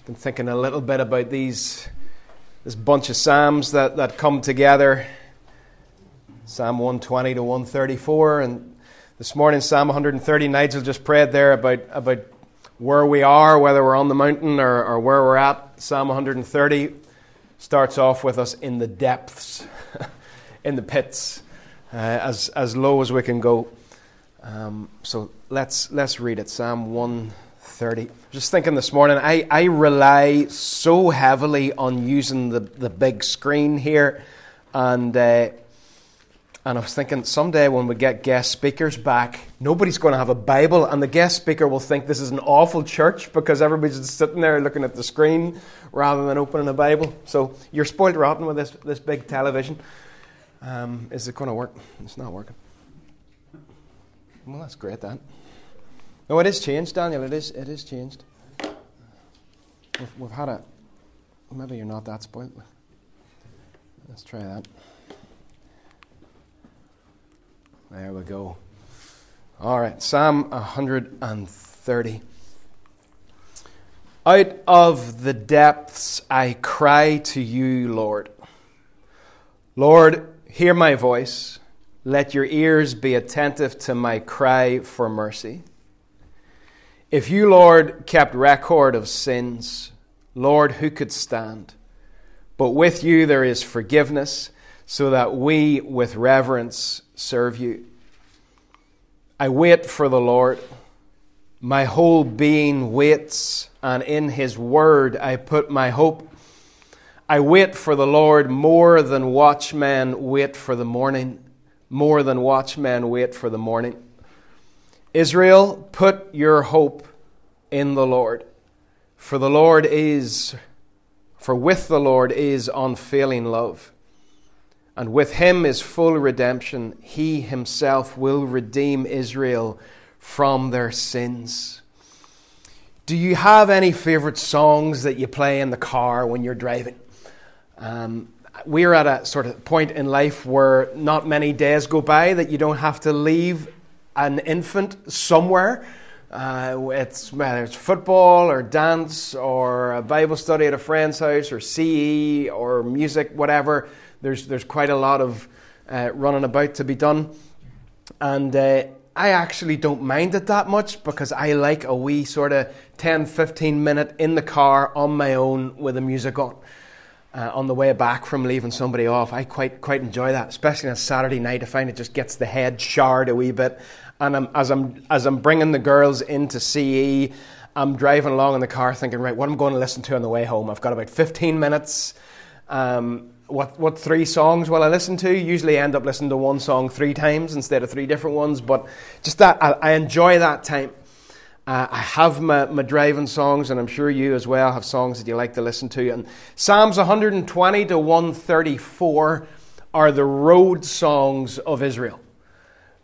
Just been thinking a little bit about these this bunch of psalms that, that come together. Psalm 120 to 134 and this morning Psalm 130 Nigel just prayed there about about where we are, whether we're on the mountain or, or where we're at. Psalm 130 starts off with us in the depths, in the pits, uh, as, as low as we can go. Um, so let's, let's read it Psalm 130. Just thinking this morning, I, I rely so heavily on using the, the big screen here. And, uh, and I was thinking someday when we get guest speakers back, nobody's going to have a Bible, and the guest speaker will think this is an awful church because everybody's just sitting there looking at the screen rather than opening a Bible. So you're spoiled rotten with this, this big television. Um, is it going to work? It's not working. Well, that's great, then. No, it is changed, Daniel. It is, it is changed. We've, we've had a. Maybe you're not that spoiled. Let's try that. There we go. All right, Psalm 130. Out of the depths I cry to you, Lord. Lord, hear my voice. Let your ears be attentive to my cry for mercy. If you, Lord, kept record of sins, Lord, who could stand? But with you there is forgiveness, so that we with reverence serve you. I wait for the Lord. My whole being waits, and in his word I put my hope. I wait for the Lord more than watchmen wait for the morning, more than watchmen wait for the morning. Israel, put your hope in the Lord, for the Lord is, for with the Lord is unfailing love and with him is full redemption. He himself will redeem Israel from their sins. Do you have any favorite songs that you play in the car when you're driving? Um, we're at a sort of point in life where not many days go by that you don't have to leave an infant somewhere. Uh, it's whether it's football or dance or a Bible study at a friend's house or CE or music, whatever there's, there's quite a lot of uh, running about to be done. And uh, I actually don't mind it that much because I like a wee sort of 10 15 minute in the car on my own with the music on. Uh, on the way back from leaving somebody off, I quite quite enjoy that, especially on a Saturday night. I find it just gets the head showered a wee bit. And I'm, as I'm as I'm bringing the girls into CE, I'm driving along in the car thinking, right, what am I going to listen to on the way home? I've got about 15 minutes. Um, what what three songs will I listen to? Usually, I end up listening to one song three times instead of three different ones. But just that, I, I enjoy that time. Uh, I have my, my driving songs, and I'm sure you as well have songs that you like to listen to. And Psalms 120 to 134 are the road songs of Israel.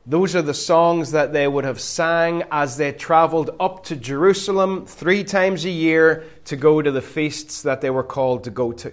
Those are the songs that they would have sang as they traveled up to Jerusalem three times a year to go to the feasts that they were called to go to.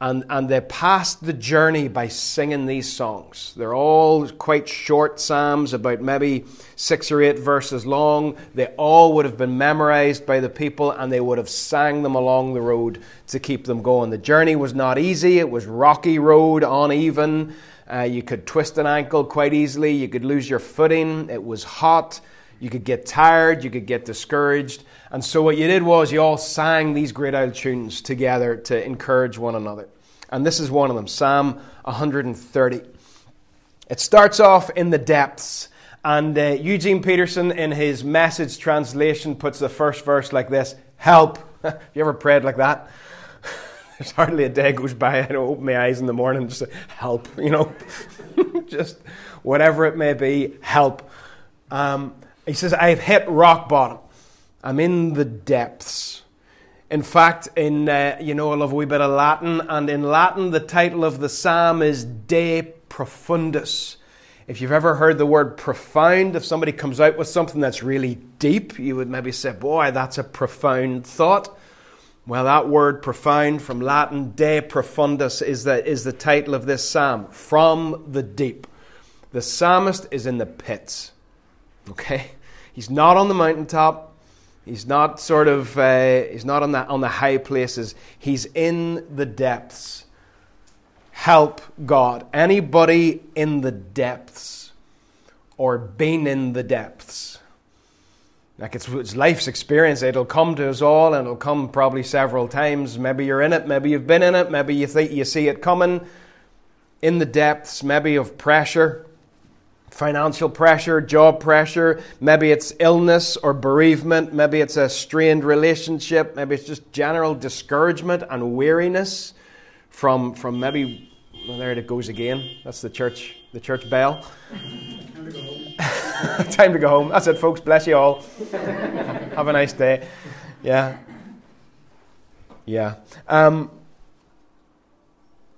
And, and they passed the journey by singing these songs. They're all quite short psalms, about maybe six or eight verses long. They all would have been memorized by the people, and they would have sang them along the road to keep them going. The journey was not easy, it was rocky road, uneven. Uh, you could twist an ankle quite easily, you could lose your footing. It was hot, you could get tired, you could get discouraged. And so what you did was you all sang these great old tunes together to encourage one another. And this is one of them, Psalm 130. It starts off in the depths. And uh, Eugene Peterson, in his message translation, puts the first verse like this Help. Have you ever prayed like that? There's hardly a day goes by I don't open my eyes in the morning and just say, Help, you know? just whatever it may be, help. Um, he says, I've hit rock bottom. I'm in the depths. In fact, in uh, you know, I love a wee bit of Latin, and in Latin, the title of the psalm is De Profundis. If you've ever heard the word profound, if somebody comes out with something that's really deep, you would maybe say, Boy, that's a profound thought. Well, that word profound from Latin, De Profundis, is the, is the title of this psalm, From the Deep. The psalmist is in the pits. Okay? He's not on the mountaintop. He's not sort of, uh, he's not on the, on the high places. He's in the depths. Help God. Anybody in the depths or been in the depths? Like it's, it's life's experience. It'll come to us all and it'll come probably several times. Maybe you're in it, maybe you've been in it, maybe you think you see it coming in the depths, maybe of pressure financial pressure, job pressure, maybe it's illness or bereavement, maybe it's a strained relationship, maybe it's just general discouragement and weariness from, from maybe, well, there it goes again. That's the church, the church bell. Time to go home. That's it, folks. Bless you all. Have a nice day. Yeah. Yeah. Um,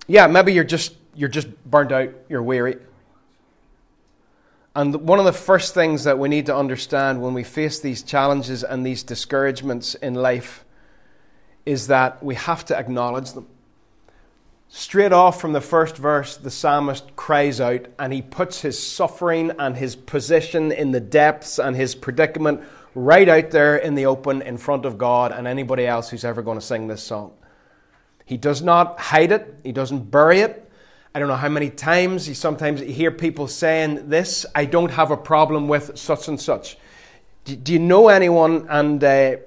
yeah, maybe you're just you're just burnt out, you're weary. And one of the first things that we need to understand when we face these challenges and these discouragements in life is that we have to acknowledge them. Straight off from the first verse, the psalmist cries out and he puts his suffering and his position in the depths and his predicament right out there in the open in front of God and anybody else who's ever going to sing this song. He does not hide it, he doesn't bury it, I don't know how many times you sometimes hear people saying this, I don't have a problem with such and such. Do, you know anyone and uh,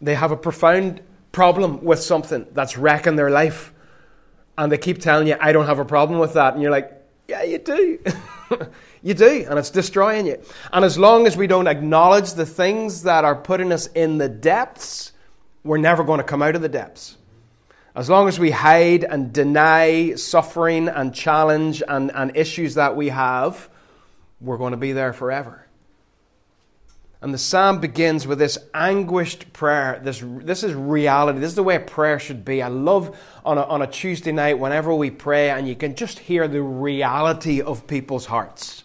they have a profound problem with something that's wrecking their life? And they keep telling you, I don't have a problem with that. And you're like, yeah, you do. you do. And it's destroying you. And as long as we don't acknowledge the things that are putting us in the depths, we're never going to come out of the depths. As long as we hide and deny suffering and challenge and, and issues that we have, we're going to be there forever. And the psalm begins with this anguished prayer. This, this is reality. This is the way prayer should be. I love on a, on a Tuesday night whenever we pray and you can just hear the reality of people's hearts.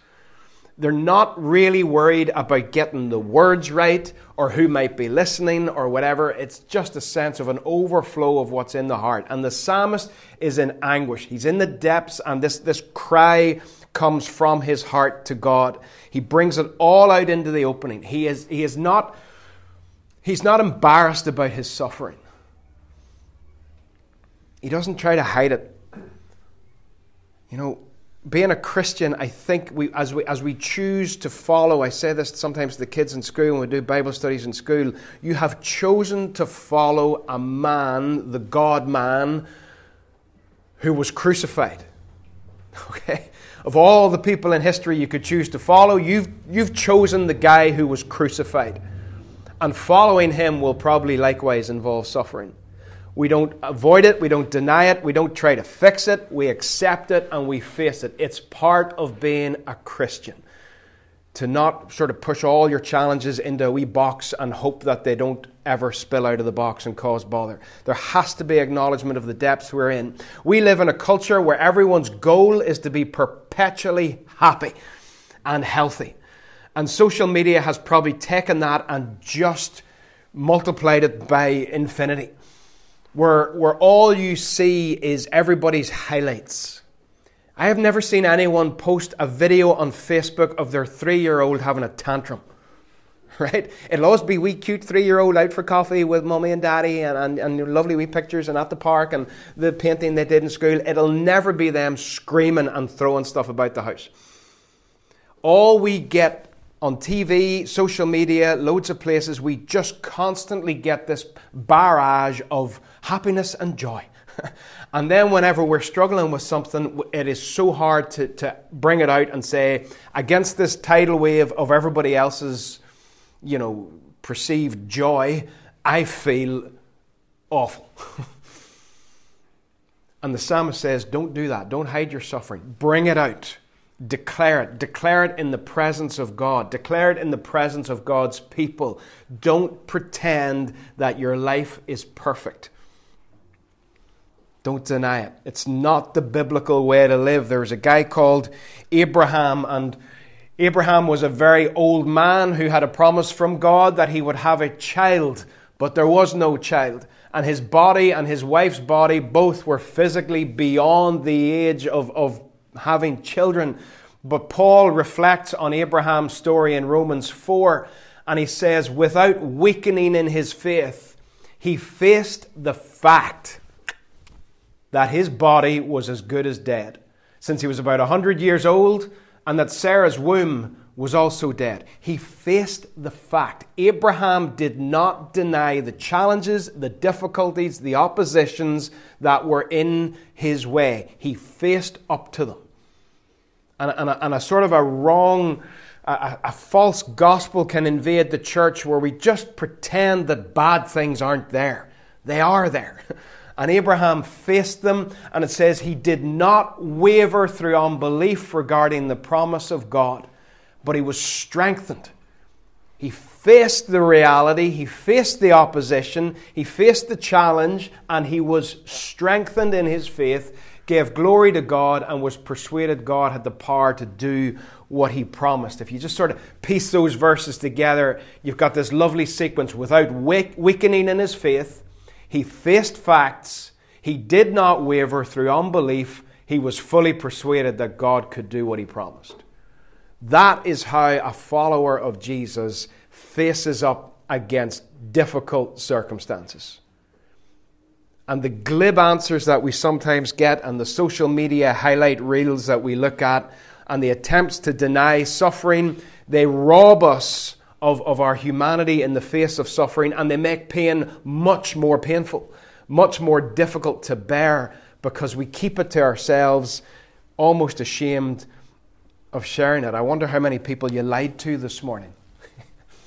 They're not really worried about getting the words right or who might be listening or whatever. It's just a sense of an overflow of what's in the heart. And the psalmist is in anguish. He's in the depths, and this, this cry comes from his heart to God. He brings it all out into the opening. He is, he is not, he's not embarrassed about his suffering. He doesn't try to hide it. You know, being a Christian, I think we as, we, as we choose to follow, I say this sometimes to the kids in school when we do Bible studies in school, you have chosen to follow a man, the God man, who was crucified. Okay? Of all the people in history you could choose to follow, you've, you've chosen the guy who was crucified. And following him will probably likewise involve suffering. We don't avoid it, we don't deny it, we don't try to fix it, we accept it and we face it. It's part of being a Christian. To not sort of push all your challenges into a wee box and hope that they don't ever spill out of the box and cause bother. There has to be acknowledgement of the depths we're in. We live in a culture where everyone's goal is to be perpetually happy and healthy. And social media has probably taken that and just multiplied it by infinity where, where all you see is everybody's highlights. I have never seen anyone post a video on Facebook of their three year old having a tantrum. Right? It'll always be wee cute three year old out for coffee with mummy and daddy and, and, and lovely wee pictures and at the park and the painting they did in school. It'll never be them screaming and throwing stuff about the house. All we get on TV, social media, loads of places, we just constantly get this barrage of happiness and joy. and then, whenever we're struggling with something, it is so hard to, to bring it out and say, against this tidal wave of everybody else's, you know, perceived joy, I feel awful. and the psalmist says, Don't do that. Don't hide your suffering. Bring it out. Declare it. Declare it in the presence of God. Declare it in the presence of God's people. Don't pretend that your life is perfect. Don't deny it. It's not the biblical way to live. There was a guy called Abraham, and Abraham was a very old man who had a promise from God that he would have a child, but there was no child. And his body and his wife's body both were physically beyond the age of, of having children. But Paul reflects on Abraham's story in Romans 4, And he says, without weakening in his faith, he faced the fact that his body was as good as dead, since he was about 100 years old, and that Sarah's womb was also dead. He faced the fact. Abraham did not deny the challenges, the difficulties, the oppositions that were in his way. He faced up to them. And, and, a, and a sort of a wrong a, a, false gospel can invade the church where we just pretend that bad things aren't there. They are there. And Abraham faced them, and it says he did not waver through unbelief regarding the promise of God, but he was strengthened. He faced the reality, he faced the opposition, he faced the challenge, and he was strengthened in his faith, gave glory to God, and was persuaded God had the power to do what he promised. If you just sort of piece those verses together, you've got this lovely sequence without weakening in his faith. He faced facts. He did not waver through unbelief. He was fully persuaded that God could do what he promised. That is how a follower of Jesus faces up against difficult circumstances. And the glib answers that we sometimes get, and the social media highlight reels that we look at, and the attempts to deny suffering, they rob us of, of our humanity in the face of suffering, and they make pain much more painful, much more difficult to bear because we keep it to ourselves, almost ashamed of sharing it. I wonder how many people you lied to this morning.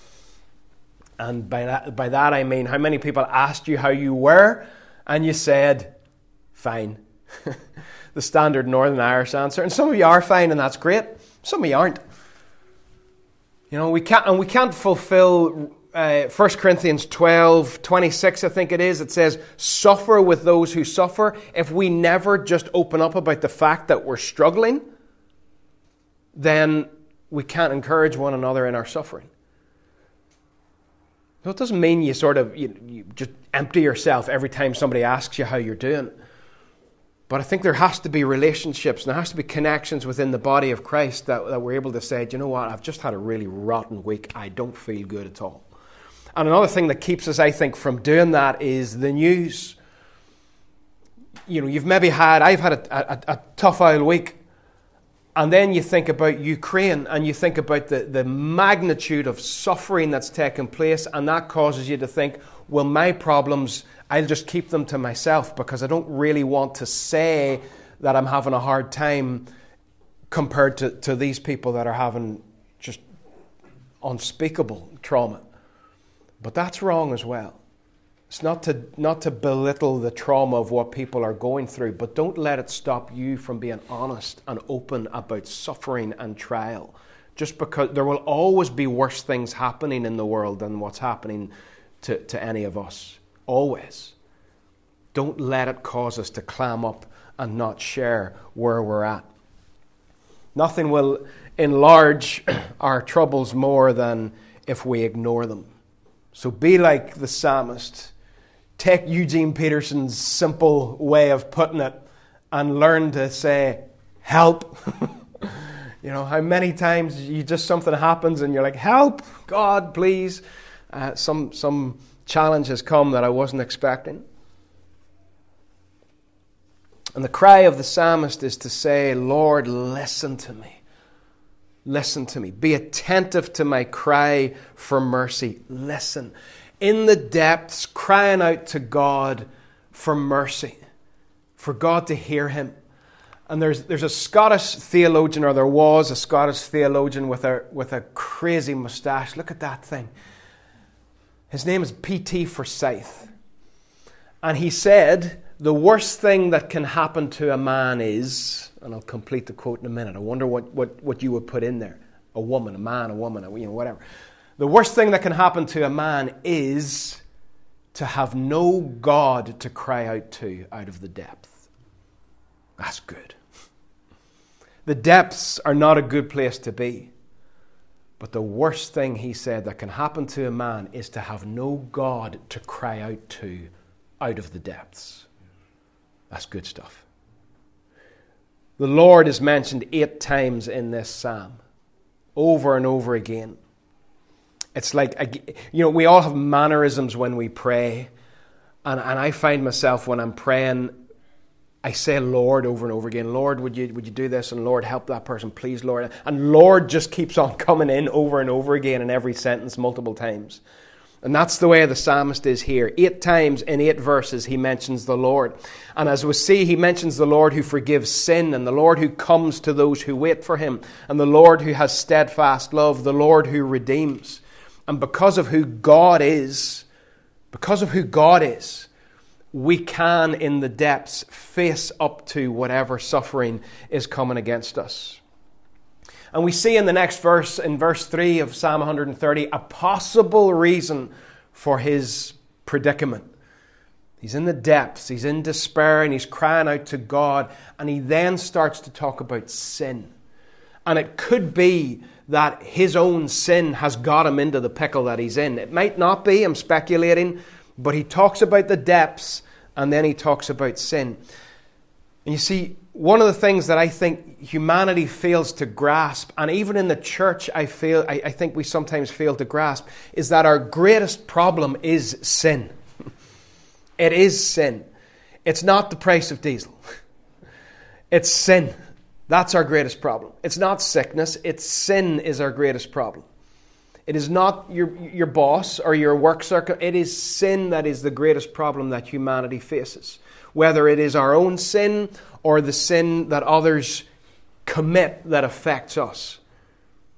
and by that, by that I mean how many people asked you how you were, and you said, fine. the standard Northern Irish answer. And some of you are fine, and that's great. Some of you aren't. You know, we can't, and we can't fulfill uh, 1 Corinthians 12, 26, I think it is. It says, suffer with those who suffer. If we never just open up about the fact that we're struggling, then we can't encourage one another in our suffering. So it doesn't mean you sort of you, you just empty yourself every time somebody asks you how you're doing. But I think there has to be relationships and there has to be connections within the body of Christ that, that we're able to say, you know what, I've just had a really rotten week. I don't feel good at all. And another thing that keeps us, I think, from doing that is the news. You know, you've maybe had, I've had a, a, a tough old week. And then you think about Ukraine and you think about the, the magnitude of suffering that's taken place, and that causes you to think, well, my problems I'll just keep them to myself because I don't really want to say that I'm having a hard time compared to, to these people that are having just unspeakable trauma. But that's wrong as well. It's not to, not to belittle the trauma of what people are going through, but don't let it stop you from being honest and open about suffering and trial. Just because there will always be worse things happening in the world than what's happening to, to any of us. Always. Don't let it cause us to clam up and not share where we're at. Nothing will enlarge our troubles more than if we ignore them. So be like the psalmist. Take Eugene Peterson's simple way of putting it and learn to say, Help. you know, how many times you just something happens and you're like, Help, God, please. Uh, some, some challenge has come that I wasn't expecting. And the cry of the psalmist is to say, Lord, listen to me. Listen to me. Be attentive to my cry for mercy. Listen. In the depths, crying out to God for mercy, for God to hear him. And there's, there's a Scottish theologian, or there was a Scottish theologian with a, with a crazy mustache. Look at that thing. His name is P.T. Forsyth. And he said, The worst thing that can happen to a man is, and I'll complete the quote in a minute. I wonder what, what, what you would put in there. A woman, a man, a woman, you know, whatever. The worst thing that can happen to a man is to have no God to cry out to out of the depth. That's good. The depths are not a good place to be. But the worst thing, he said, that can happen to a man is to have no God to cry out to out of the depths. That's good stuff. The Lord is mentioned eight times in this psalm, over and over again. it's like, you know, we all have mannerisms when we pray. And, and I find myself when I'm praying, I say Lord over and over again. Lord, would you, would you do this? And Lord, help that person, please, Lord. And Lord just keeps on coming in over and over again in every sentence multiple times. And that's the way the psalmist is here. Eight times in eight verses, he mentions the Lord. And as we see, he mentions the Lord who forgives sin, and the Lord who comes to those who wait for him, and the Lord who has steadfast love, the Lord who redeems. And because of who God is, because of who God is, we can, in the depths, face up to whatever suffering is coming against us. And we see in the next verse, in verse 3 of Psalm 130, a possible reason for his predicament. He's in the depths, he's in despair, and he's crying out to God. And he then starts to talk about sin. And it could be that his own sin has got him into the pickle that he's in. It might not be, I'm speculating, but he talks about the depths and then he talks about sin. And you see, one of the things that I think humanity fails to grasp, and even in the church, I feel I, I think we sometimes fail to grasp, is that our greatest problem is sin. it is sin. It's not the price of diesel. It's sin. That's our greatest problem. It's not sickness, it's sin is our greatest problem. It is not your, your boss or your work circle. It is sin that is the greatest problem that humanity faces. Whether it is our own sin or the sin that others commit that affects us.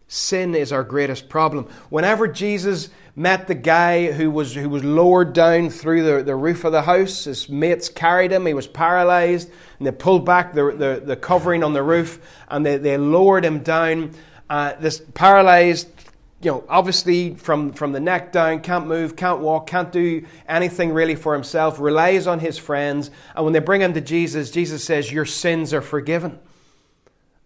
Sin is our greatest problem. Whenever Jesus met the guy who was, who was lowered down through the, the roof of the house, his mates carried him, he was paralyzed, and they pulled back the, the, the covering on the roof and they, they lowered him down. Uh, this paralyzed you know, obviously from, from the neck down, can't move, can't walk, can't do anything really for himself, relies on his friends. And when they bring him to Jesus, Jesus says, Your sins are forgiven.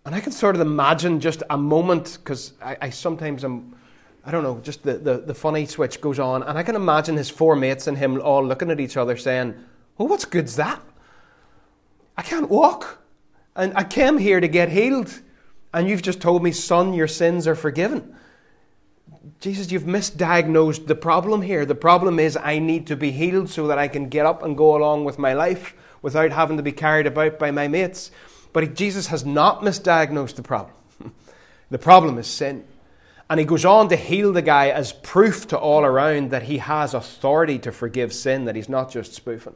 And I can sort of imagine just a moment, because I, I, sometimes am, I don't know, just the, the, the funny switch goes on. And I can imagine his four mates and him all looking at each other saying, Well, what's good's that? I can't walk. And I came here to get healed. And you've just told me, son, your sins are forgiven. Jesus, you've misdiagnosed the problem here. The problem is I need to be healed so that I can get up and go along with my life without having to be carried about by my mates. But Jesus has not misdiagnosed the problem. the problem is sin. And he goes on to heal the guy as proof to all around that he has authority to forgive sin, that he's not just spoofing.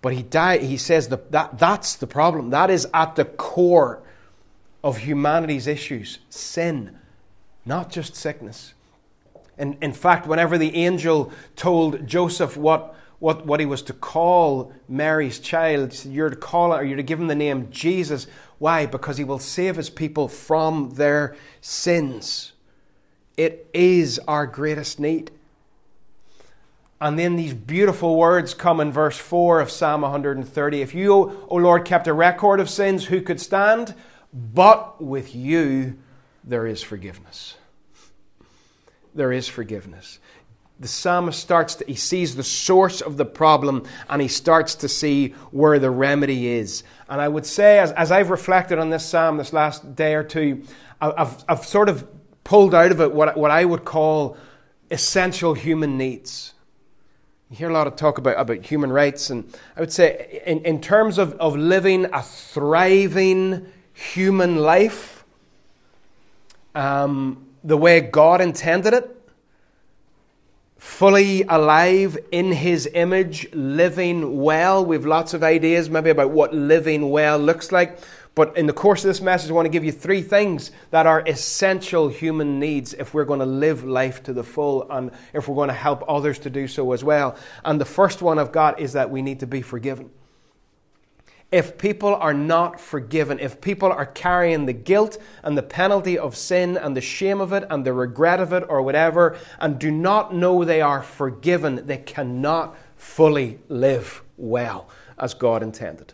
But he, he says that, that that's the problem. That is at the core of humanity's issues sin not just sickness. In, in fact, whenever the angel told Joseph what, what, what he was to call Mary's child, said, you're to call it, or you're to give him the name Jesus. Why? Because he will save his people from their sins. It is our greatest need. And then these beautiful words come in verse 4 of Psalm 130. If you, O Lord, kept a record of sins, who could stand? But with you there is forgiveness there is forgiveness. The psalmist starts to, he sees the source of the problem and he starts to see where the remedy is. And I would say, as, as I've reflected on this psalm this last day or two, I've, I've sort of pulled out of it what, what I would call essential human needs. You hear a lot of talk about, about human rights, and I would say, in, in terms of, of living a thriving human life, um, the way God intended it, fully alive in His image, living well. We have lots of ideas maybe about what living well looks like. But in the course of this message, I want to give you three things that are essential human needs if we're going to live life to the full and if we're going to help others to do so as well. And the first one I've got is that we need to be forgiven. If people are not forgiven, if people are carrying the guilt and the penalty of sin and the shame of it and the regret of it or whatever, and do not know they are forgiven, they cannot fully live well as God intended.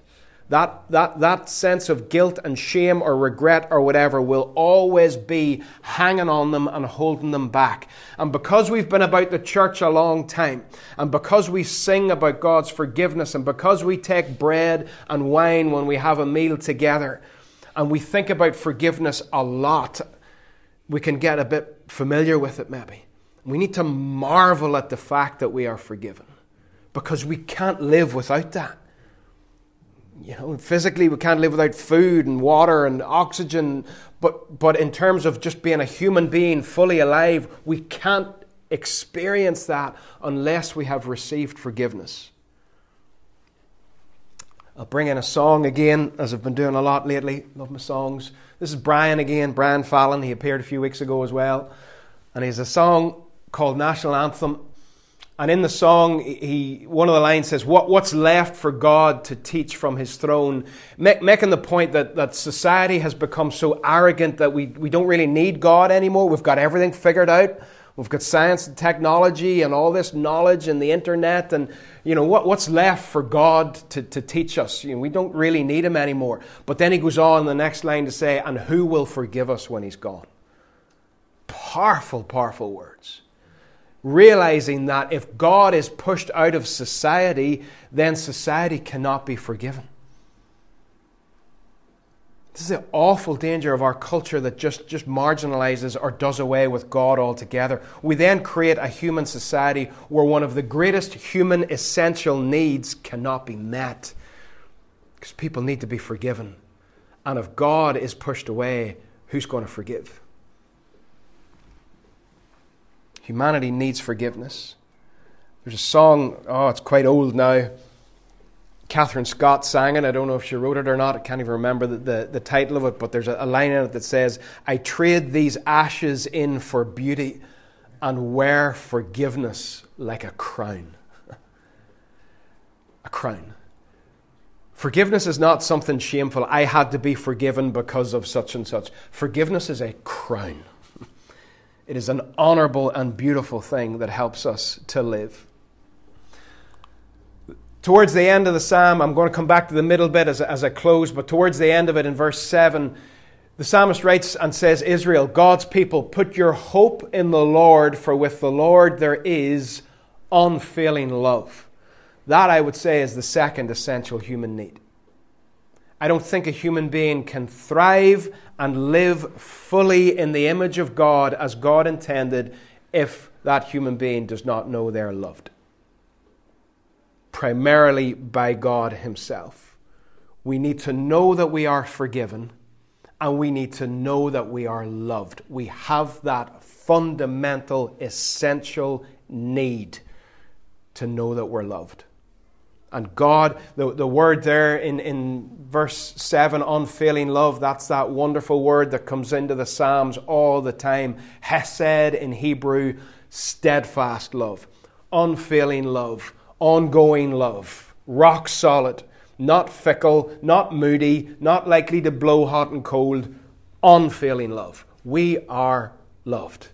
That, that, that sense of guilt and shame or regret or whatever will always be hanging on them and holding them back. And because we've been about the church a long time, and because we sing about God's forgiveness, and because we take bread and wine when we have a meal together, and we think about forgiveness a lot, we can get a bit familiar with it maybe. We need to marvel at the fact that we are forgiven because we can't live without that. You know, physically we can't live without food and water and oxygen, but, but in terms of just being a human being fully alive, we can't experience that unless we have received forgiveness. I'll bring in a song again, as I've been doing a lot lately. Love my songs. This is Brian again, Brian Fallon. He appeared a few weeks ago as well. And he has a song called National Anthem. And in the song, he, one of the lines says, what, What's left for God to teach from his throne? making the point that, that society has become so arrogant that we, we don't really need God anymore. We've got everything figured out. We've got science and technology and all this knowledge and the internet. And, you know, what, what's left for God to, to teach us? You know, we don't really need Him anymore. But then He goes on the next line to say, And who will forgive us when He's gone? Powerful, powerful words. Realizing that if God is pushed out of society, then society cannot be forgiven. This is the awful danger of our culture that just, just marginalizes or does away with God altogether. We then create a human society where one of the greatest human essential needs cannot be met. Because people need to be forgiven. And if God is pushed away, who's going to forgive? Humanity needs forgiveness. There's a song, oh, it's quite old now. Kathryn Scott sang it. I don't know if she wrote it or not. I can't even remember the, the, the title of it, but there's a, a line in it that says, I trade these ashes in for beauty and wear forgiveness like a crown. a crown. Forgiveness is not something shameful. I had to be forgiven because of such and such. Forgiveness is a crown. It is an honorable and beautiful thing that helps us to live towards the end of the psalm, I'm going to come back to the middle bit as, as I close, but towards the end of it in verse 7, the psalmist writes and says, Israel, God's people, put your hope in the Lord, for with the Lord there is unfailing love. That, I would say, is the second essential human need. I don't think a human being can thrive and live fully in the image of God as God intended if that human being does not know they're loved primarily by God Himself. We need to know that we are forgiven and we need to know that we are loved. We have that fundamental, essential need to know that we're loved. And God, the, the word there in, in verse 7, unfailing love, that's that wonderful word that comes into the Psalms all the time. Hesed in Hebrew, steadfast love, unfailing love ongoing love, rock solid, not fickle, not moody, not likely to blow hot and cold, unfailing love. We are loved.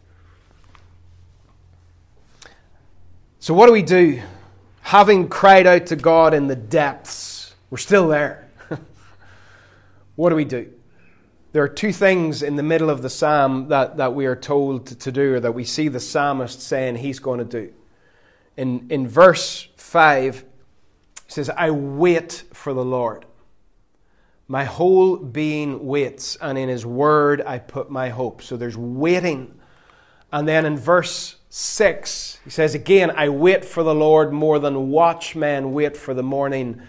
So, what do we do? Having cried out to God in the depths, we're still there. what do we do? There are two things in the middle of the psalm that, that we are told to do, or that we see the psalmist saying he's going to do. In, in verse 5, he says, I wait for the Lord. My whole being waits, and in his word I put my hope. So there's waiting. And then in verse 6, he says again, I wait for the Lord more than watchmen wait for the morning,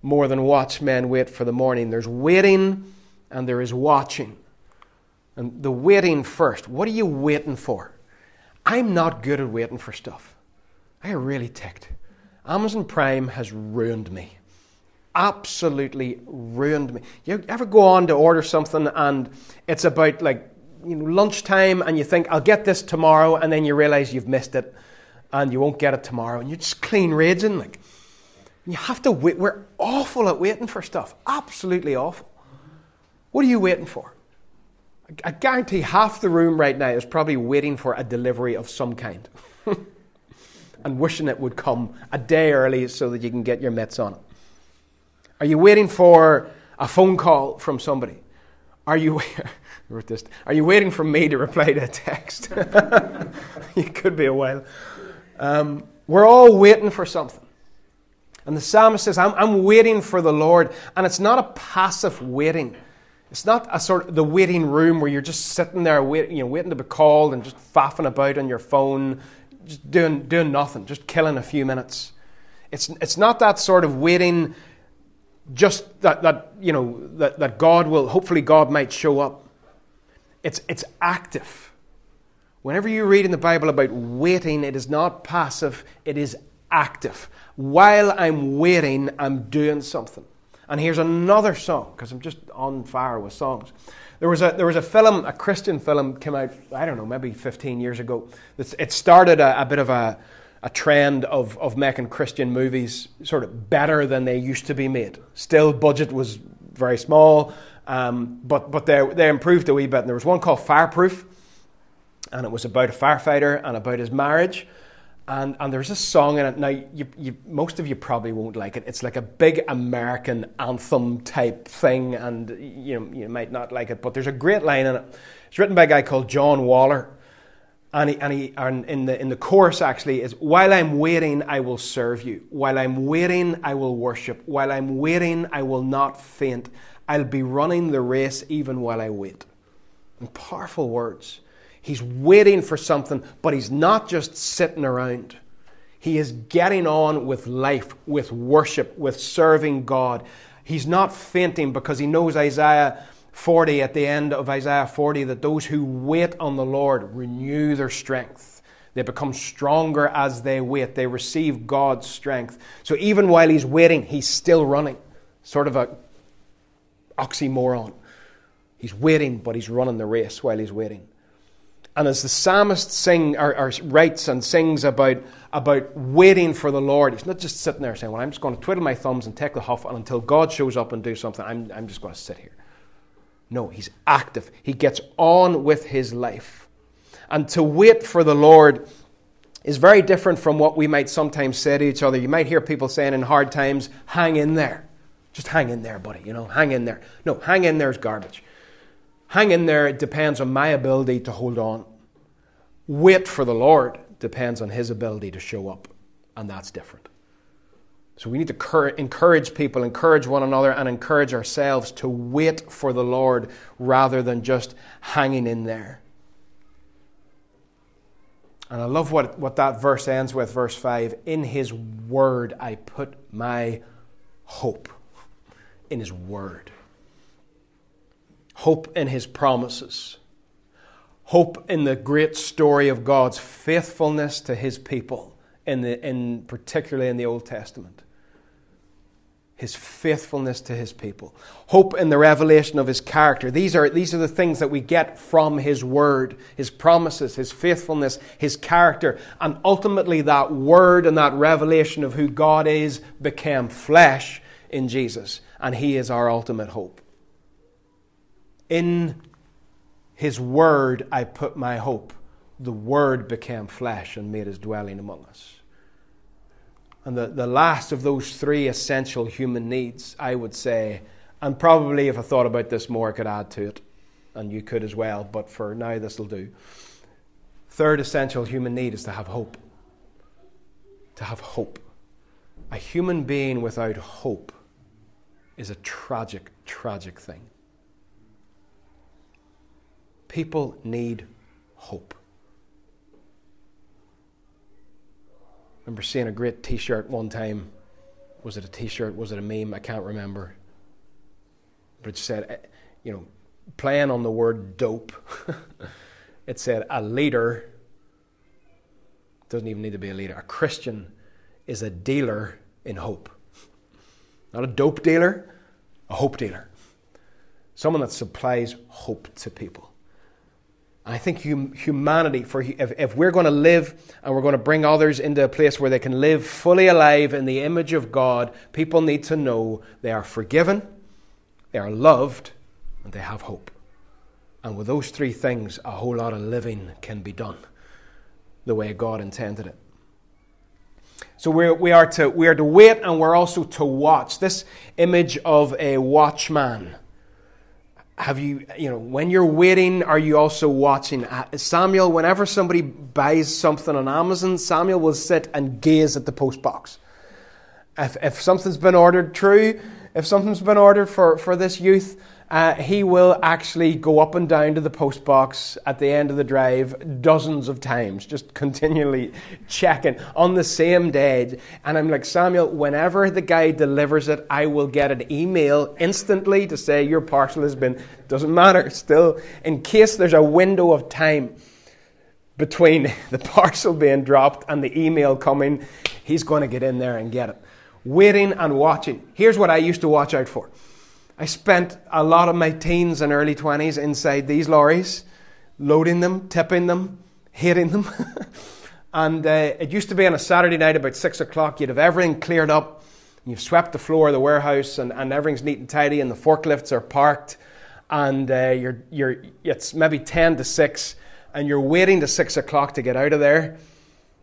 more than watchmen wait for the morning. There's waiting and there is watching. And the waiting first. What are you waiting for? I'm not good at waiting for stuff. I really ticked. Amazon Prime has ruined me. Absolutely ruined me. You ever go on to order something and it's about like you know lunchtime and you think I'll get this tomorrow and then you realize you've missed it and you won't get it tomorrow and you're just clean raging like you have to wait. We're awful at waiting for stuff. Absolutely awful. What are you waiting for? I guarantee half the room right now is probably waiting for a delivery of some kind. and wishing it would come a day early so that you can get your mitts on it? Are you waiting for a phone call from somebody? Are you, are you waiting for me to reply to a text? it could be a while. Um, we're all waiting for something. And the psalmist says, I'm, I'm waiting for the Lord. And it's not a passive waiting. It's not a sort of the waiting room where you're just sitting there wait, you know, waiting to be called and just faffing about on your phone, just doing, doing nothing, just killing a few minutes. It's, it's not that sort of waiting just that, that you know that, that God will hopefully God might show up. It's it's active. Whenever you read in the Bible about waiting, it is not passive, it is active. While I'm waiting, I'm doing something. And here's another song, because I'm just on fire with songs. There was, a, there was a film, a Christian film, came out, I don't know, maybe 15 years ago. It started a, a bit of a, a trend of, of making Christian movies sort of better than they used to be made. Still, budget was very small, um, but, but they, they improved a wee bit. And there was one called Fireproof, and it was about a firefighter and about his marriage. And, and there's a song in it. Now, you, you, most of you probably won't like it. It's like a big American anthem type thing, and you, know, you might not like it, but there's a great line in it. It's written by a guy called John Waller and, he, and, he, and in, the, in the chorus actually is while i'm waiting i will serve you while i'm waiting i will worship while i'm waiting i will not faint i'll be running the race even while i wait powerful words he's waiting for something but he's not just sitting around he is getting on with life with worship with serving god he's not fainting because he knows isaiah 40 at the end of Isaiah 40 that those who wait on the Lord renew their strength. They become stronger as they wait. They receive God's strength. So even while he's waiting, he's still running. Sort of a oxymoron. He's waiting, but he's running the race while he's waiting. And as the psalmist sing, or, or, writes and sings about, about waiting for the Lord, he's not just sitting there saying, Well, I'm just going to twiddle my thumbs and take the huff, and until God shows up and do something, I'm, I'm just going to sit here. No, he's active. He gets on with his life. And to wait for the Lord is very different from what we might sometimes say to each other. You might hear people saying in hard times, hang in there. Just hang in there, buddy, you know, hang in there. No, hang in there is garbage. Hang in there, depends on my ability to hold on. Wait for the Lord depends on his ability to show up, and that's different. So we need to encourage people, encourage one another, and encourage ourselves to wait for the Lord rather than just hanging in there. And I love what, what that verse ends with, verse 5 In His Word I put my hope. In His Word. Hope in His promises. Hope in the great story of God's faithfulness to His people, in the, in, particularly in the Old Testament his faithfulness to his people, hope in the revelation of his character. These are, these are the things that we get from his word, his promises, his faithfulness, his character. And ultimately, that word and that revelation of who God is became flesh in Jesus. And he is our ultimate hope. In his word, I put my hope. The word became flesh and made his dwelling among us. And the, the last of those three essential human needs, I would say, and probably if I thought about this more, I could add to it, and you could as well, but for now, this will do. Third essential human need is to have hope. To have hope. A human being without hope is a tragic, tragic thing. People need hope. remember seeing a great t shirt one time. Was it a t shirt? Was it a meme? I can't remember. But it said, eh, you know, playing on the word dope, it said, a leader doesn't even need to be a leader. A Christian is a dealer in hope. Not a dope dealer, a hope dealer. Someone that supplies hope to people. I think hum- humanity, for if, if we're going to live and we're going to bring others into a place where they can live fully alive in the image of God, people need to know they are forgiven, they are loved, and they have hope. And with those three things, a whole lot of living can be done the way God intended it. So we're, we, are to, we are to wait and we're also to watch. This image of a watchman have you, you know, when you're waiting, are you also watching? Uh, Samuel, whenever somebody buys something on Amazon, Samuel will sit and gaze at the post box. If, if something's been ordered true, if something's been ordered for, for this youth, uh, he will actually go up and down to the post box at the end of the drive dozens of times, just continually checking on the same day. And I'm like, Samuel, whenever the guy delivers it, I will get an email instantly to say your parcel has been, doesn't matter, still, in case there's a window of time between the parcel being dropped and the email coming, he's going to get in there and get it. Waiting and watching. Here's what I used to watch out for. I spent a lot of my teens and early 20s inside these lorries, loading them, tipping them, hitting them. and uh, it used to be on a Saturday night about 6 o'clock, you'd have everything cleared up. You've swept the floor of the warehouse, and, and everything's neat and tidy, and the forklifts are parked. And uh, you're, you're, it's maybe 10 to 6, and you're waiting to 6 o'clock to get out of there,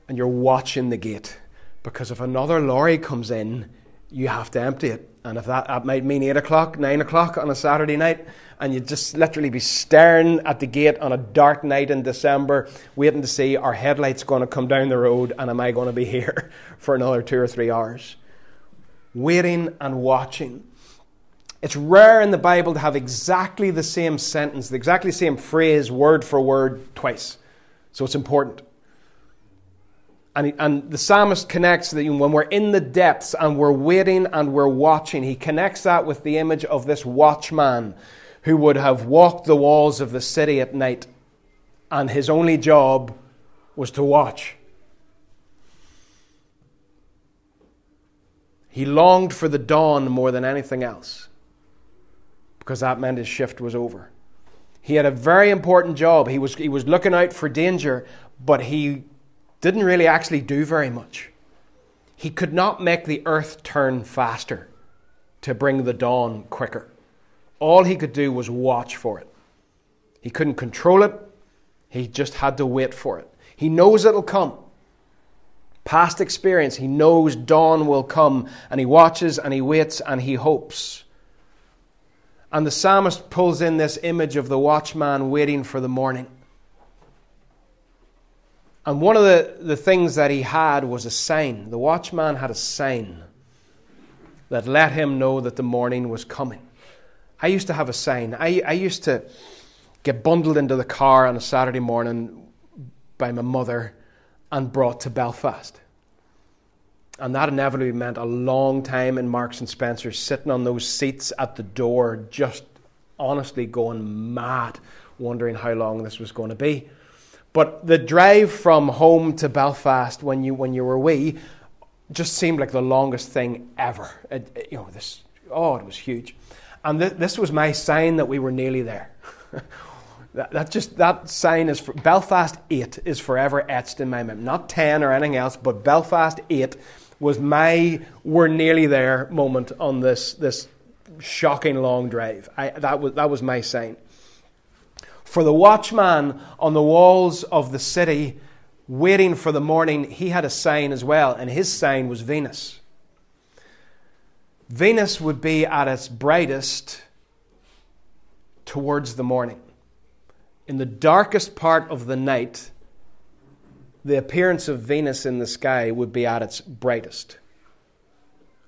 and you're watching the gate. Because if another lorry comes in, you have to empty it. And if that, that might mean 8 o'clock, 9 o'clock on a Saturday night, and you'd just literally be staring at the gate on a dark night in December, waiting to see are headlights going to come down the road and am I going to be here for another two or three hours? Waiting and watching. It's rare in the Bible to have exactly the same sentence, the exactly same phrase, word for word, twice. So it's important. And, and the psalmist connects that when we're in the depths and we're waiting and we're watching, he connects that with the image of this watchman who would have walked the walls of the city at night, and his only job was to watch. He longed for the dawn more than anything else because that meant his shift was over. He had a very important job. He was, he was looking out for danger, but he didn't really actually do very much. He could not make the earth turn faster to bring the dawn quicker. All he could do was watch for it. He couldn't control it, he just had to wait for it. He knows it'll come. Past experience, he knows dawn will come, and he watches and he waits and he hopes. And the psalmist pulls in this image of the watchman waiting for the morning. And one of the, the things that he had was a sign. The watchman had a sign that let him know that the morning was coming. I used to have a sign. I, I used to get bundled into the car on a Saturday morning by my mother and brought to Belfast. And that inevitably meant a long time in Marks and Spencer, sitting on those seats at the door, just honestly going mad, wondering how long this was going to be. But the drive from home to Belfast when you when you were wee just seemed like the longest thing ever. It, it, you know, this oh, it was huge, and th- this was my sign that we were nearly there. that, that, just that sign is for, Belfast eight is forever etched in my memory. Not ten or anything else, but Belfast eight was my we're nearly there moment on this this shocking long drive. I, that was that was my sign. For the watchman on the walls of the city, waiting for the morning, he had a sign as well, and his sign was Venus. Venus would be at its brightest towards the morning. In the darkest part of the night, the appearance of Venus in the sky would be at its brightest.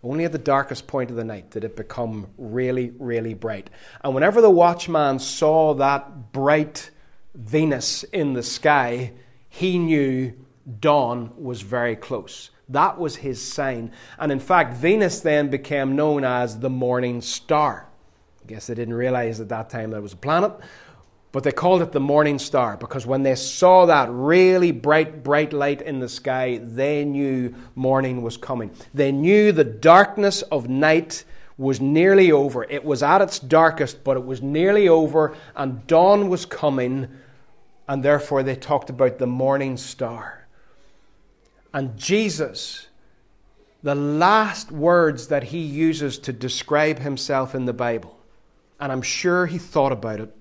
Only at the darkest point of the night did it become really, really bright. And whenever the watchman saw that bright Venus in the sky, he knew dawn was very close. That was his sign. And in fact, Venus then became known as the morning star. I guess they didn't realize at that time that it was a planet, but they called it the morning star because when they saw that really bright, bright light in the sky, they knew morning was coming. They knew the darkness of night was nearly over. It was at its darkest, but it was nearly over, and dawn was coming, and therefore they talked about the morning star. And Jesus, the last words that he uses to describe himself in the Bible, and I'm sure he thought about it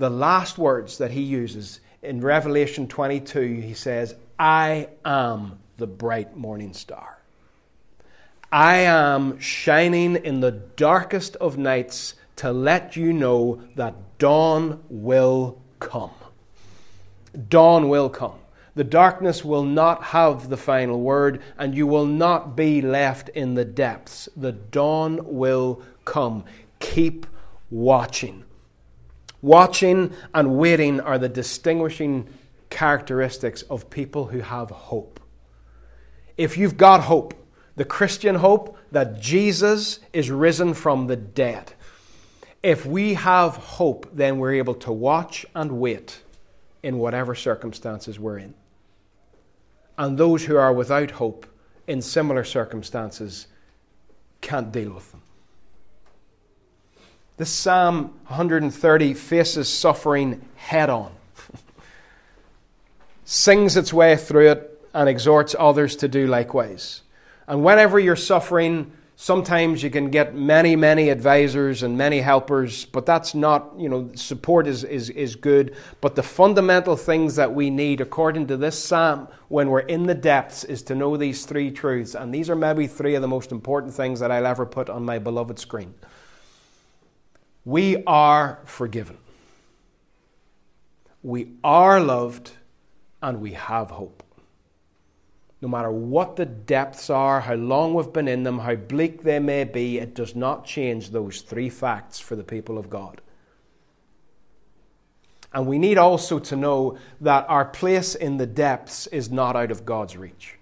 the last words that he uses in Revelation 22, he says, I am the bright morning star. I am shining in the darkest of nights to let you know that dawn will come. Dawn will come. The darkness will not have the final word, and you will not be left in the depths. The dawn will come. Keep watching. Watching and waiting are the distinguishing characteristics of people who have hope. If you've got hope, the Christian hope that Jesus is risen from the dead, if we have hope, then we're able to watch and wait in whatever circumstances we're in. And those who are without hope in similar circumstances can't deal with them. This Psalm 130 faces suffering head on, sings its way through it, and exhorts others to do likewise. And whenever you're suffering, sometimes you can get many, many advisors and many helpers, but that's not, you know, support is, is, is good. But the fundamental things that we need, according to this psalm, when we're in the depths, is to know these three truths. And these are maybe three of the most important things that I'll ever put on my beloved screen. We are forgiven, we are loved, and we have hope no matter what the depths are, how long we've been in them, how bleak they may be, it does not change those three facts for the people of God. And we need also to know that our place in the depths is not out of God's reach.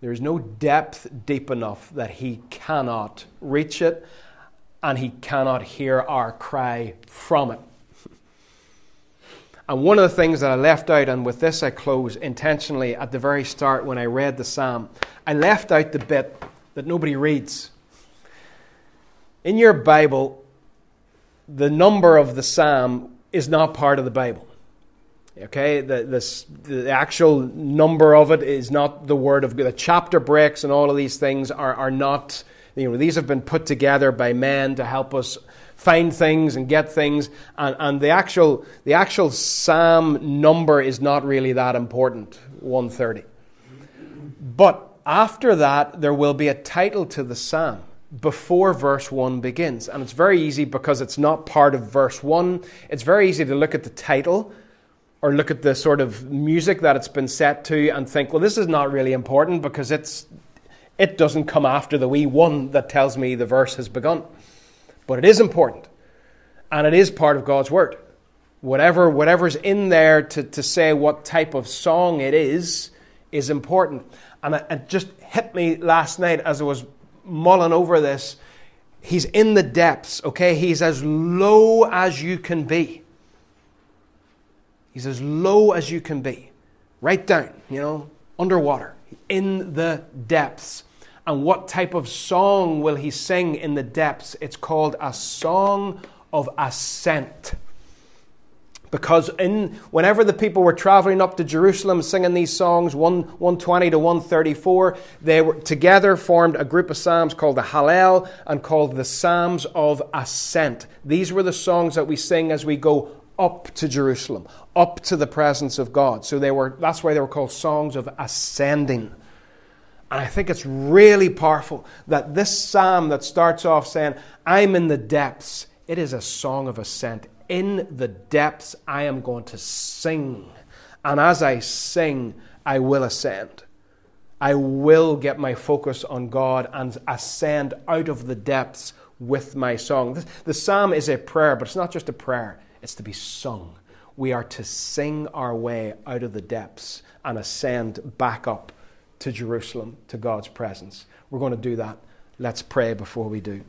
There is no depth deep enough that He cannot reach it and He cannot hear our cry from it. And one of the things that I left out, and with this I close intentionally at the very start when I read the psalm, I left out the bit that nobody reads. In your Bible, the number of the psalm is not part of the Bible. Okay, the, the, the actual number of it is not the word of God. The chapter breaks and all of these things are, are not, you know, these have been put together by men to help us find things and get things. And, and the, actual, the actual psalm number is not really that important 130. But after that, there will be a title to the psalm before verse 1 begins. And it's very easy because it's not part of verse 1. It's very easy to look at the title or look at the sort of music that it's been set to and think, well, this is not really important because it's, it doesn't come after the wee one that tells me the verse has begun. But it is important. And it is part of God's Word. Whatever, whatever's in there to, to say what type of song it is, is important. And it, it just hit me last night as I was mulling over this. He's in the depths, okay? He's as low as you can be. He's as low as you can be. Right down, you know, underwater, in the depths. And what type of song will he sing in the depths? It's called a song of ascent. Because in, whenever the people were traveling up to Jerusalem singing these songs, 1, 120 to 134, they were together formed a group of psalms called the Hallel and called the Psalms of Ascent. These were the songs that we sing as we go up to Jerusalem, up to the presence of God. So they were, that's why they were called songs of ascending. And I think it's really powerful that this psalm that starts off saying, I'm in the depths, it is a song of ascent. In the depths, I am going to sing. And as I sing, I will ascend. I will get my focus on God and ascend out of the depths with my song. The psalm is a prayer, but it's not just a prayer, it's to be sung. We are to sing our way out of the depths and ascend back up to Jerusalem, to God's presence. We're going to do that. Let's pray before we do.